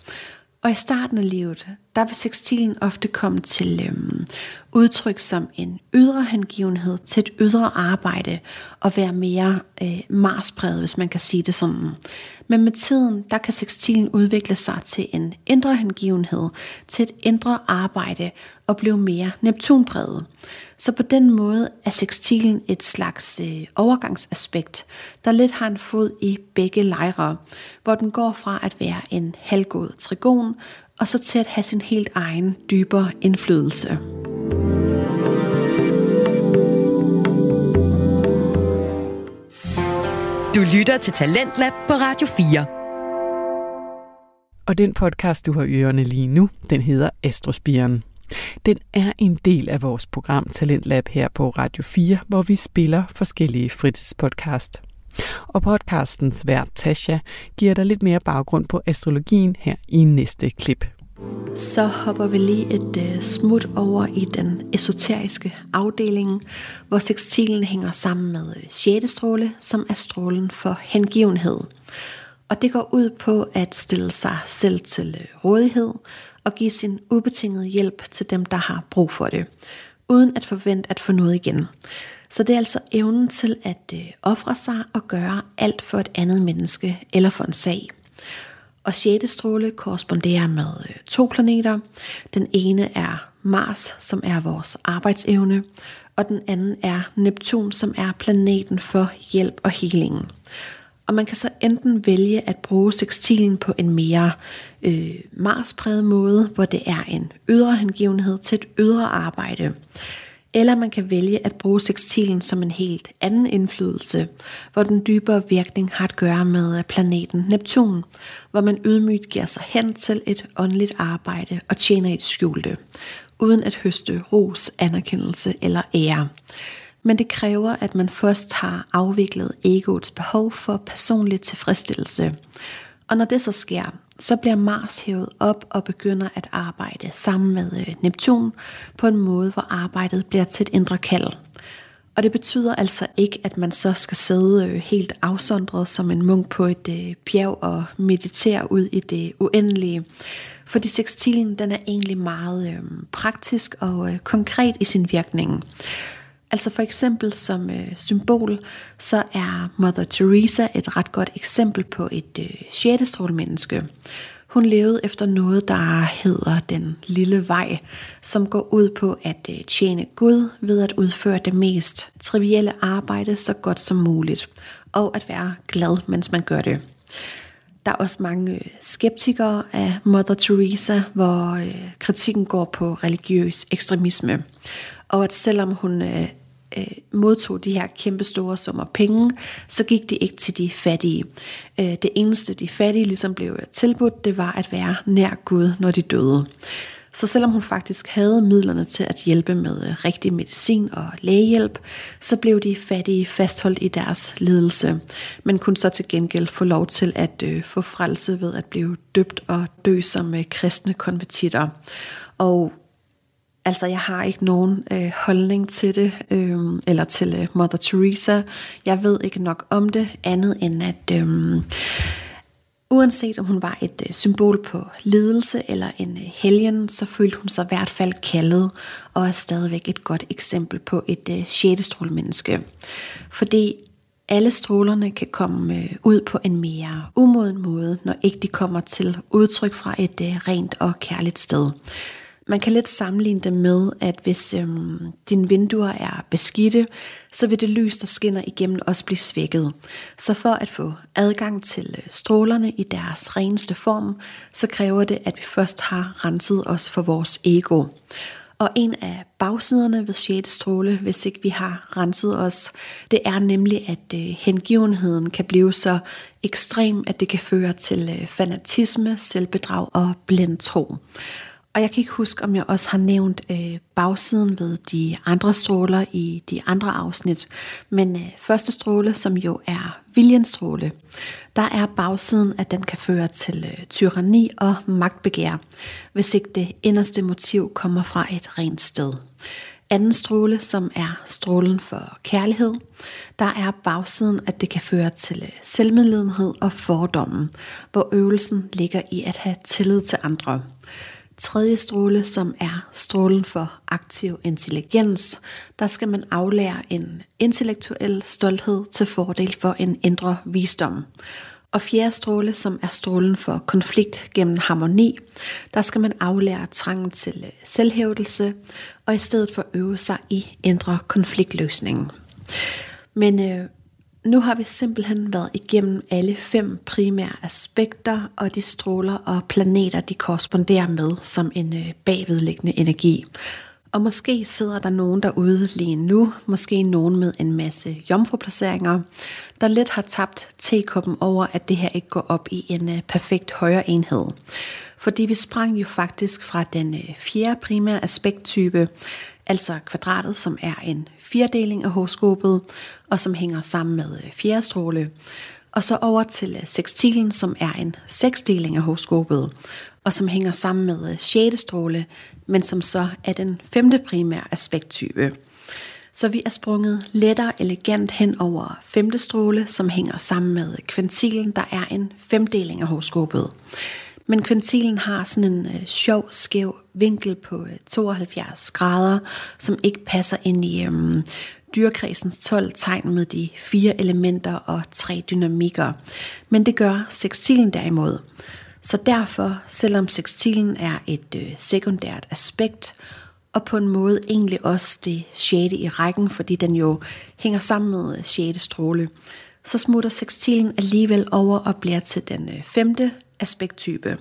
Og i starten af livet, der vil sekstilen ofte komme til øhm, udtryk som en ydre hengivenhed til et ydre arbejde og være mere øh, marspræget, hvis man kan sige det sådan. Men med tiden, der kan sekstilen udvikle sig til en indre hengivenhed, til et indre arbejde og blive mere neptunpræget. Så på den måde er sekstilen et slags øh, overgangsaspekt, der lidt har en fod i begge lejre, hvor den går fra at være en halvgod trigon, og så til at have sin helt egen dybere indflydelse. Du lytter til Talentlab på Radio 4. Og den podcast, du har ørerne lige nu, den hedder Astrospiren. Den er en del af vores program Talentlab her på Radio 4, hvor vi spiller forskellige fritidspodcast. Og podcastens vært Tasha giver dig lidt mere baggrund på astrologien her i næste klip. Så hopper vi lige et uh, smut over i den esoteriske afdeling, hvor sekstilen hænger sammen med øh, 6. Stråle, som er strålen for hengivenhed. Og det går ud på at stille sig selv til øh, rådighed og give sin ubetingede hjælp til dem, der har brug for det, uden at forvente at få noget igen. Så det er altså evnen til at øh, ofre sig og gøre alt for et andet menneske eller for en sag. Og 6. stråle korresponderer med øh, to planeter. Den ene er Mars, som er vores arbejdsevne, og den anden er Neptun, som er planeten for hjælp og healing. Og man kan så enten vælge at bruge sekstilen på en mere øh, marspræget måde, hvor det er en ydre hengivenhed til et ydre arbejde. Eller man kan vælge at bruge sekstilen som en helt anden indflydelse, hvor den dybere virkning har at gøre med øh, planeten Neptun, hvor man ydmygt giver sig hen til et åndeligt arbejde og tjener i skjulte, uden at høste ros, anerkendelse eller ære men det kræver, at man først har afviklet egoets behov for personlig tilfredsstillelse. Og når det så sker, så bliver Mars hævet op og begynder at arbejde sammen med øh, Neptun på en måde, hvor arbejdet bliver til et indre kald. Og det betyder altså ikke, at man så skal sidde øh, helt afsondret som en munk på et øh, bjerg og meditere ud i det uendelige. Fordi sekstilen den er egentlig meget øh, praktisk og øh, konkret i sin virkning. Altså for eksempel som øh, symbol, så er Mother Teresa et ret godt eksempel på et øh, sjette menneske. Hun levede efter noget, der hedder den lille vej, som går ud på at øh, tjene Gud ved at udføre det mest trivielle arbejde så godt som muligt, og at være glad, mens man gør det. Der er også mange øh, skeptikere af Mother Teresa, hvor øh, kritikken går på religiøs ekstremisme og at selvom hun øh, øh, modtog de her kæmpe store summer penge, så gik det ikke til de fattige. Øh, det eneste de fattige ligesom blev tilbudt, det var at være nær Gud, når de døde. Så selvom hun faktisk havde midlerne til at hjælpe med øh, rigtig medicin og lægehjælp, så blev de fattige fastholdt i deres lidelse, men kunne så til gengæld få lov til at øh, få frelse ved at blive døbt og dø som øh, kristne konvertitter. Og Altså, jeg har ikke nogen øh, holdning til det, øh, eller til øh, Mother Teresa. Jeg ved ikke nok om det, andet end at øh, uanset om hun var et øh, symbol på ledelse eller en øh, helgen, så følte hun sig i hvert fald kaldet, og er stadigvæk et godt eksempel på et øh, sjette menneske. Fordi alle strålerne kan komme øh, ud på en mere umoden måde, når ikke de kommer til udtryk fra et øh, rent og kærligt sted. Man kan lidt sammenligne det med, at hvis øhm, dine vinduer er beskidte, så vil det lys, der skinner igennem, også blive svækket. Så for at få adgang til øh, strålerne i deres reneste form, så kræver det, at vi først har renset os for vores ego. Og en af bagsiderne ved 6. stråle, hvis ikke vi har renset os, det er nemlig, at øh, hengivenheden kan blive så ekstrem, at det kan føre til øh, fanatisme, selvbedrag og blindtro. tro. Og jeg kan ikke huske, om jeg også har nævnt øh, bagsiden ved de andre stråler i de andre afsnit. Men øh, første stråle, som jo er viljens stråle, der er bagsiden, at den kan føre til øh, tyranni og magtbegær, hvis ikke det inderste motiv kommer fra et rent sted. Anden stråle, som er strålen for kærlighed, der er bagsiden, at det kan føre til øh, og fordommen, hvor øvelsen ligger i at have tillid til andre tredje stråle, som er strålen for aktiv intelligens. Der skal man aflære en intellektuel stolthed til fordel for en indre visdom. Og fjerde stråle, som er strålen for konflikt gennem harmoni, der skal man aflære trangen til selvhævdelse, og i stedet for øve sig i indre konfliktløsning. Men øh, nu har vi simpelthen været igennem alle fem primære aspekter, og de stråler og planeter, de korresponderer med som en øh, bagvedliggende energi. Og måske sidder der nogen derude lige nu, måske nogen med en masse jomfruplaceringer, der lidt har tabt tekoppen over, at det her ikke går op i en øh, perfekt højere enhed. Fordi vi sprang jo faktisk fra den øh, fjerde primære aspekttype, altså kvadratet, som er en firedeling af horoskopet, og som hænger sammen med øh, fjerdestråle. og så over til øh, sekstilen, sextilen, som er en seksdeling af horoskopet, og som hænger sammen med sjædestråle, sjette stråle, men som så er den femte primære aspekttype. Så vi er sprunget lettere elegant hen over femte stråle, som hænger sammen med kvintilen, der er en femdeling af horoskopet. Men kvintilen har sådan en øh, sjov, skæv vinkel på øh, 72 grader, som ikke passer ind i øhm, dyrekredsens 12 tegn med de fire elementer og tre dynamikker. Men det gør sextilen derimod. Så derfor, selvom sextilen er et øh, sekundært aspekt, og på en måde egentlig også det sjette i rækken, fordi den jo hænger sammen med øh, sjette stråle, så smutter sextilen alligevel over og bliver til den øh, femte aspekttype.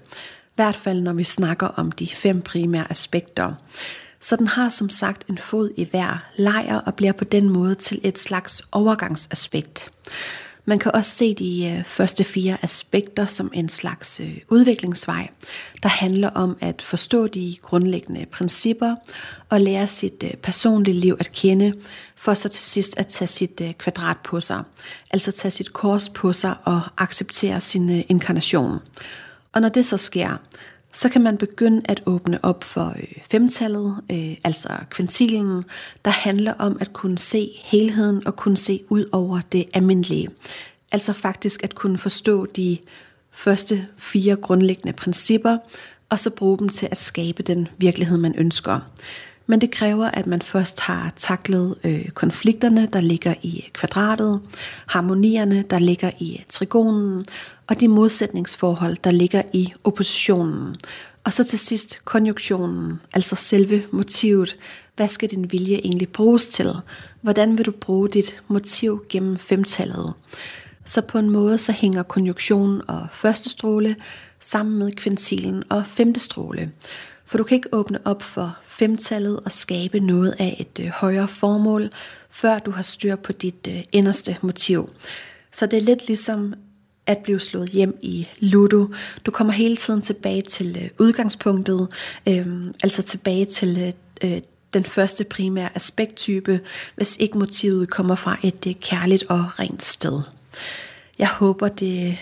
Hvert fald når vi snakker om de fem primære aspekter. Så den har som sagt en fod i hver lejr og bliver på den måde til et slags overgangsaspekt. Man kan også se de øh, første fire aspekter som en slags øh, udviklingsvej, der handler om at forstå de grundlæggende principper og lære sit øh, personlige liv at kende, for så til sidst at tage sit kvadrat på sig, altså tage sit kors på sig og acceptere sin inkarnation. Og når det så sker, så kan man begynde at åbne op for øh, femtallet, øh, altså kvintilen, der handler om at kunne se helheden og kunne se ud over det almindelige. Altså faktisk at kunne forstå de første fire grundlæggende principper, og så bruge dem til at skabe den virkelighed, man ønsker. Men det kræver, at man først har taklet øh, konflikterne, der ligger i øh, kvadratet, harmonierne, der ligger i øh, trigonen, og de modsætningsforhold, der ligger i oppositionen. Og så til sidst konjunktionen, altså selve motivet. Hvad skal din vilje egentlig bruges til? Hvordan vil du bruge dit motiv gennem femtallet? Så på en måde så hænger konjunktionen og første stråle sammen med kvintilen og femte stråle. For du kan ikke åbne op for femtallet og skabe noget af et øh, højere formål, før du har styr på dit øh, inderste motiv. Så det er lidt ligesom at blive slået hjem i Ludo. Du kommer hele tiden tilbage til øh, udgangspunktet, øh, altså tilbage til øh, øh, den første primære aspekttype, hvis ikke motivet kommer fra et øh, kærligt og rent sted. Jeg håber, det,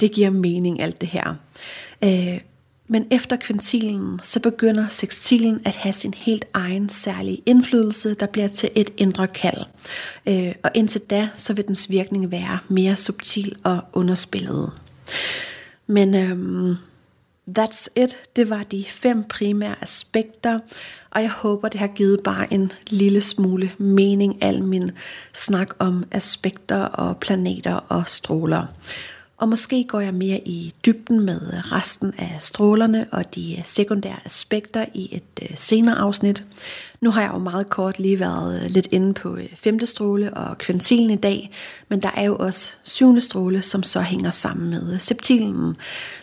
det giver mening alt det her. Øh, men efter kvintilen, så begynder sextilen at have sin helt egen særlige indflydelse, der bliver til et indre kald. Øh, og indtil da, så vil dens virkning være mere subtil og underspillet. Men øhm, that's it. Det var de fem primære aspekter, og jeg håber, det har givet bare en lille smule mening, al min snak om aspekter og planeter og stråler. Og måske går jeg mere i dybden med resten af strålerne og de øh, sekundære aspekter i et øh, senere afsnit. Nu har jeg jo meget kort lige været øh, lidt inde på femte stråle og kvintilen i dag, men der er jo også syvende stråle, som så hænger sammen med septilen.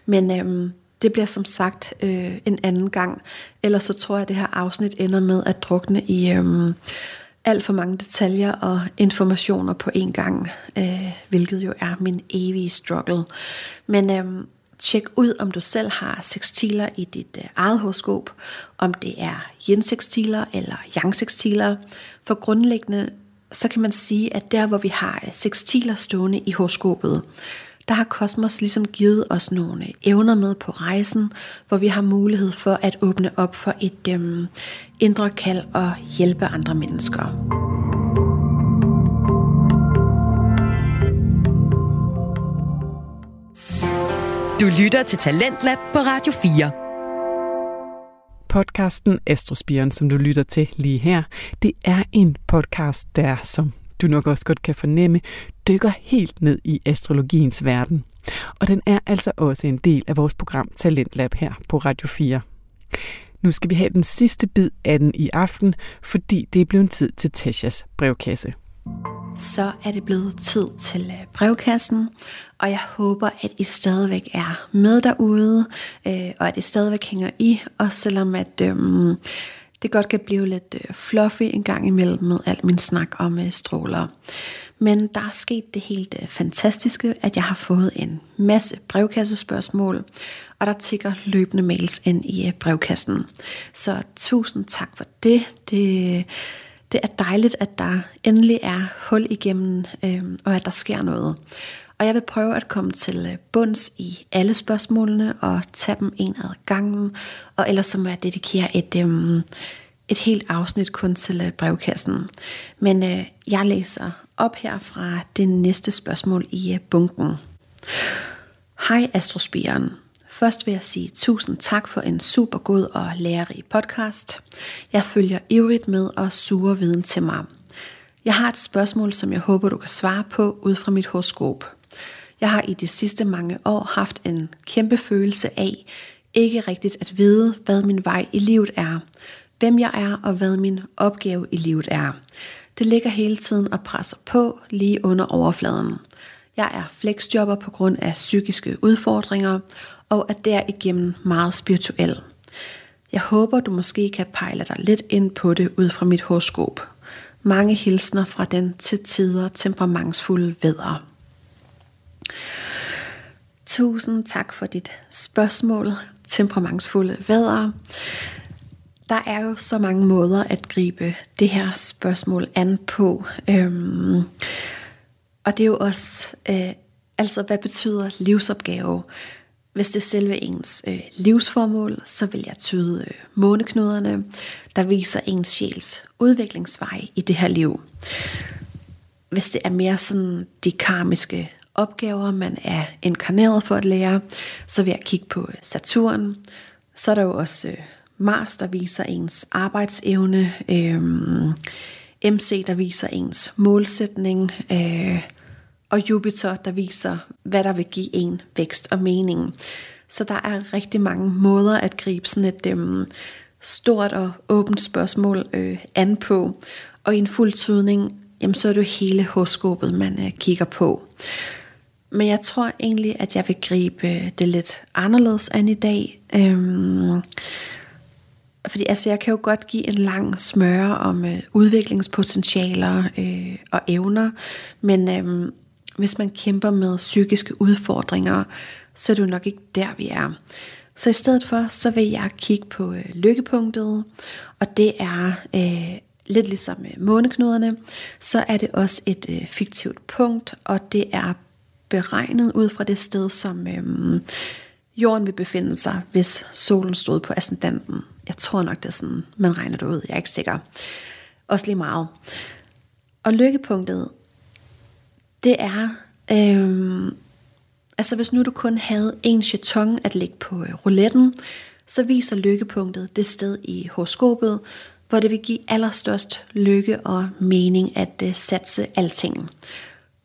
Men øhm, det bliver som sagt øh, en anden gang, ellers så tror jeg, at det her afsnit ender med at drukne i... Øhm, alt for mange detaljer og informationer på en gang, øh, hvilket jo er min evige struggle. Men øh, Tjek ud, om du selv har sekstiler i dit øh, eget horoskop, om det er yin-sekstiler eller yang-sekstiler. For grundlæggende, så kan man sige, at der hvor vi har øh, sekstiler stående i horoskopet, der har kosmos ligesom givet os nogle evner med på rejsen, hvor vi har mulighed for at åbne op for et øhm, indre kald og hjælpe andre mennesker. Du lytter til Talentlab på Radio 4. Podcasten Astrospiren, som du lytter til lige her, det er en podcast, der, som du nok også godt kan fornemme, dykker helt ned i astrologiens verden. Og den er altså også en del af vores program Talentlab her på Radio 4. Nu skal vi have den sidste bid af den i aften, fordi det er blevet tid til Tashas brevkasse så er det blevet tid til øh, brevkassen, og jeg håber, at I stadigvæk er med derude, øh, og at I stadigvæk hænger i, også selvom at øhm, det godt kan blive lidt øh, fluffy en gang imellem med al min snak om øh, stråler. Men der er sket det helt øh, fantastiske, at jeg har fået en masse brevkassespørgsmål, og der tigger løbende mails ind i øh, brevkassen. Så tusind tak for det. Det det er dejligt, at der endelig er hul igennem, øh, og at der sker noget. Og jeg vil prøve at komme til øh, bunds i alle spørgsmålene og tage dem en ad gangen, og ellers så må jeg dedikere et, øhm, et helt afsnit kun til øh, brevkassen. Men øh, jeg læser op her fra det næste spørgsmål i øh, bunken. Hej Astrospiren. Først vil jeg sige tusind tak for en super god og lærerig podcast. Jeg følger ivrigt med og suger viden til mig. Jeg har et spørgsmål, som jeg håber, du kan svare på ud fra mit horoskop. Jeg har i de sidste mange år haft en kæmpe følelse af ikke rigtigt at vide, hvad min vej i livet er, hvem jeg er og hvad min opgave i livet er. Det ligger hele tiden og presser på lige under overfladen. Jeg er flexjobber på grund af psykiske udfordringer, og er derigennem meget spirituel. Jeg håber, du måske kan pejle dig lidt ind på det ud fra mit horoskop. Mange hilsner fra den til tider temperamentsfulde vædder. Tusind tak for dit spørgsmål, temperamentsfulde vædder. Der er jo så mange måder at gribe det her spørgsmål an på. Øhm, og det er jo også, øh, altså hvad betyder livsopgave? Hvis det er selve ens øh, livsformål, så vil jeg tyde øh, måneknuderne, der viser ens sjæls udviklingsvej i det her liv. Hvis det er mere sådan de karmiske opgaver, man er inkarneret for at lære, så vil jeg kigge på Saturn. Så er der jo også øh, Mars, der viser ens arbejdsevne, øh, MC, der viser ens målsætning, øh, og Jupiter, der viser, hvad der vil give en vækst og mening. Så der er rigtig mange måder at gribe sådan et øh, stort og åbent spørgsmål øh, an på. Og i en fuld tydning, jamen, så er det jo hele horoskopet, man øh, kigger på. Men jeg tror egentlig, at jeg vil gribe øh, det lidt anderledes an i dag. Øhm, fordi altså, jeg kan jo godt give en lang smøre om øh, udviklingspotentialer øh, og evner, men øh, hvis man kæmper med psykiske udfordringer, så er det jo nok ikke der, vi er. Så i stedet for, så vil jeg kigge på øh, lykkepunktet, og det er øh, lidt ligesom øh, måneknuderne, så er det også et øh, fiktivt punkt, og det er beregnet ud fra det sted, som øh, jorden vil befinde sig, hvis solen stod på ascendanten. Jeg tror nok, det er sådan, man regner det ud. Jeg er ikke sikker. Også lige meget. Og lykkepunktet, det er, øhm, altså hvis nu du kun havde en jeton at lægge på øh, rouletten, så viser lykkepunktet det sted i horoskopet, hvor det vil give allerstørst lykke og mening at øh, satse alting.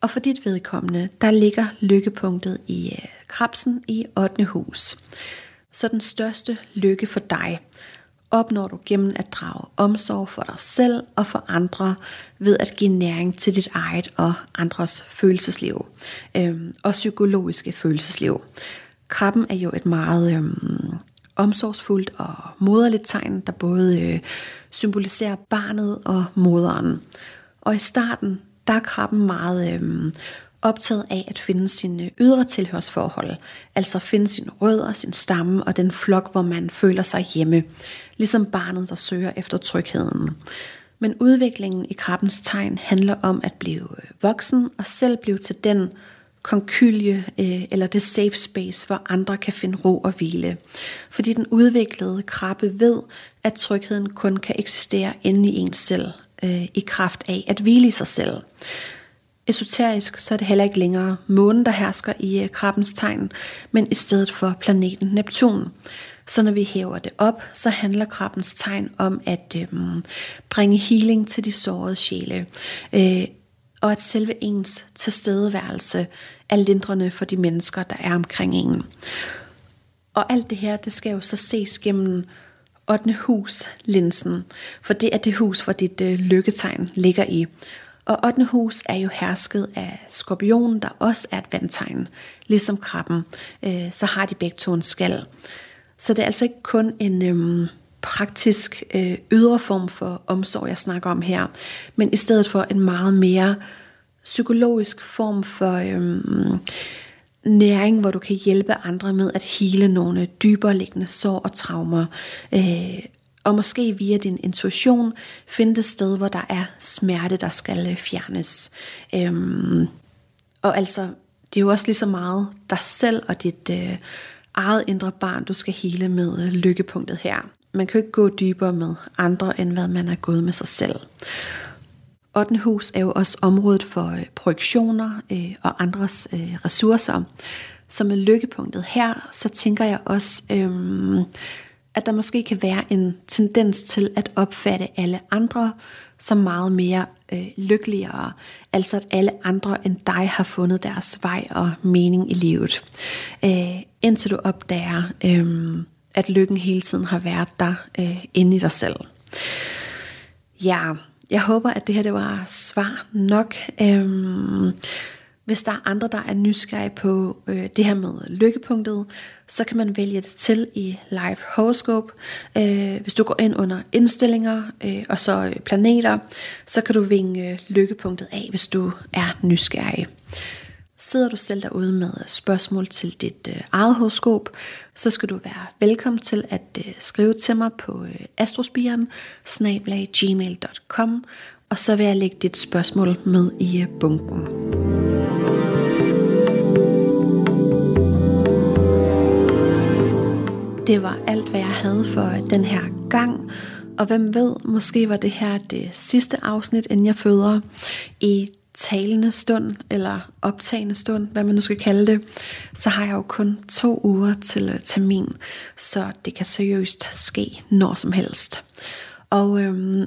Og for dit vedkommende, der ligger lykkepunktet i øh, krabsen i 8. hus. Så den største lykke for dig, opnår du gennem at drage omsorg for dig selv og for andre ved at give næring til dit eget og andres følelsesliv øh, og psykologiske følelsesliv. Krabben er jo et meget øh, omsorgsfuldt og moderligt tegn, der både øh, symboliserer barnet og moderen. Og i starten, der er krabben meget øhm, optaget af at finde sine ydre tilhørsforhold, altså finde sine rødder, sin stamme og den flok, hvor man føler sig hjemme, ligesom barnet, der søger efter trygheden. Men udviklingen i krabbens tegn handler om at blive øh, voksen og selv blive til den konkylje øh, eller det safe space, hvor andre kan finde ro og hvile. Fordi den udviklede krabbe ved, at trygheden kun kan eksistere inde i en selv, øh, i kraft af at hvile i sig selv. Esoterisk så er det heller ikke længere månen, der hersker i øh, krabbens tegn, men i stedet for planeten Neptun. Så når vi hæver det op, så handler krabbens tegn om at øh, bringe healing til de sårede sjæle. Øh, og at selve ens tilstedeværelse er lindrende for de mennesker, der er omkring en. Og alt det her, det skal jo så ses gennem 8. hus linsen, for det er det hus, hvor dit øh, lykketegn ligger i. Og 8. hus er jo hersket af skorpionen, der også er et vandtegn. Ligesom krabben, øh, så har de begge to en skal. Så det er altså ikke kun en øhm, praktisk øh, ydre form for omsorg, jeg snakker om her, men i stedet for en meget mere psykologisk form for øhm, næring, hvor du kan hjælpe andre med at hele nogle dybere liggende sår og traumer. Øh, og måske via din intuition finde det sted, hvor der er smerte, der skal øh, fjernes. Øhm, og altså, det er jo også lige så meget dig selv og dit øh, eget indre barn, du skal hele med øh, lykkepunktet her. Man kan jo ikke gå dybere med andre, end hvad man er gået med sig selv. 8. hus er jo også området for øh, projektioner øh, og andres øh, ressourcer. Så med lykkepunktet her, så tænker jeg også, øh, at der måske kan være en tendens til at opfatte alle andre som meget mere øh, lykkeligere. Altså at alle andre end dig har fundet deres vej og mening i livet. Øh, indtil du opdager, øh, at lykken hele tiden har været der øh, inde i dig selv. Ja, jeg håber, at det her det var svar nok. Øhm, hvis der er andre, der er nysgerrige på øh, det her med lykkepunktet, så kan man vælge det til i Live Horoscope. Øh, hvis du går ind under indstillinger øh, og så øh, planeter, så kan du vinge lykkepunktet af, hvis du er nysgerrig. Sidder du selv derude med øh, spørgsmål til dit øh, eget horoskop, så skal du være velkommen til at øh, skrive til mig på øh, astrospiren gmail.com og så vil jeg lægge dit spørgsmål med i øh, bunken. Det var alt, hvad jeg havde for øh, den her gang. Og hvem ved, måske var det her det sidste afsnit, inden jeg føder. I talende stund, eller optagende stund, hvad man nu skal kalde det, så har jeg jo kun to uger til øh, termin, så det kan seriøst ske når som helst. Og øhm,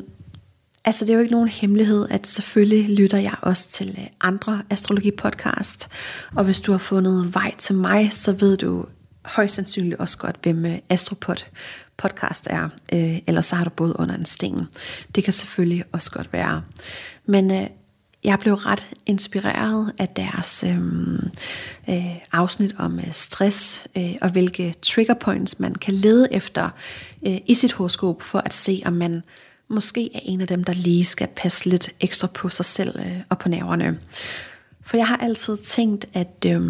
altså det er jo ikke nogen hemmelighed, at selvfølgelig lytter jeg også til øh, andre astrologi-podcast, og hvis du har fundet vej til mig, så ved du højst sandsynligt også godt, hvem øh, Astropod podcast er, øh, eller så har du boet under en sten. Det kan selvfølgelig også godt være. Men øh, jeg blev ret inspireret af deres øh, øh, afsnit om øh, stress øh, og hvilke trigger points man kan lede efter øh, i sit horoskop for at se om man måske er en af dem der lige skal passe lidt ekstra på sig selv øh, og på nerverne. For jeg har altid tænkt at øh,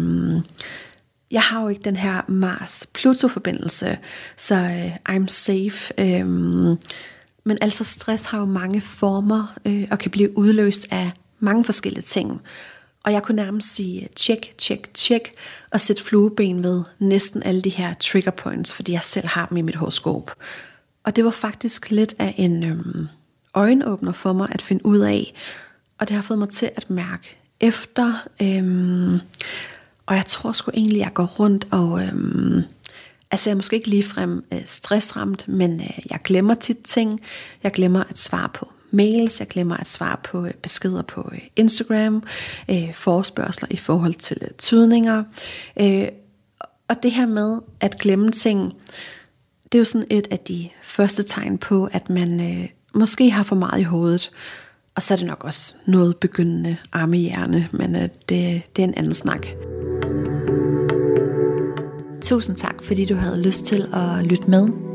jeg har jo ikke den her Mars-Pluto forbindelse, så øh, I'm safe. Øh, men altså stress har jo mange former øh, og kan blive udløst af mange forskellige ting. Og jeg kunne nærmest sige tjek, tjek, tjek, og sætte flueben ved næsten alle de her trigger points, fordi jeg selv har dem i mit horoskop. Og det var faktisk lidt af en øhm, øjenåbner for mig at finde ud af, og det har fået mig til at mærke efter. Øhm, og jeg tror sgu egentlig, at jeg går rundt og... Øhm, altså jeg er måske ikke ligefrem øh, stressramt, men øh, jeg glemmer tit ting. Jeg glemmer at svare på mails, jeg glemmer at svare på øh, beskeder på øh, Instagram, øh, forespørgseler i forhold til øh, tydninger. Og det her med at glemme ting, det er jo sådan et af de første tegn på, at man måske har for meget i hovedet. Og så er det nok også noget begyndende armehjerne, men det, det er en anden snak. Tusind tak, fordi du havde lyst til at lytte med.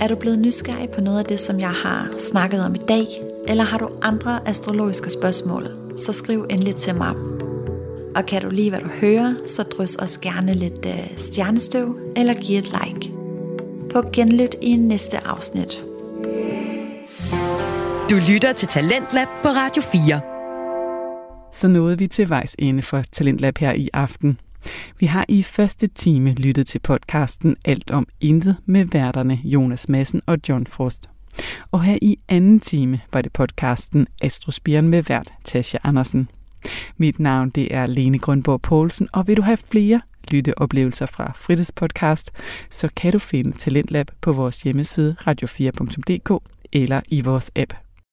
Er du blevet nysgerrig på noget af det, som jeg har snakket om i dag? Eller har du andre astrologiske spørgsmål? Så skriv endelig til mig. Og kan du lide, hvad du hører, så drys os gerne lidt øh, stjernestøv eller giv et like. På genlyt i næste afsnit. Du lytter til Talentlab på Radio 4. Så nåede vi til vejs ende for Talentlab her i aften. Vi har i første time lyttet til podcasten Alt om Intet med værterne Jonas Madsen og John Frost. Og her i anden time var det podcasten Astrospiren med vært Tasha Andersen. Mit navn det er Lene Grønborg Poulsen, og vil du have flere lytteoplevelser fra fritidspodcast, så kan du finde Talentlab på vores hjemmeside radio4.dk eller i vores app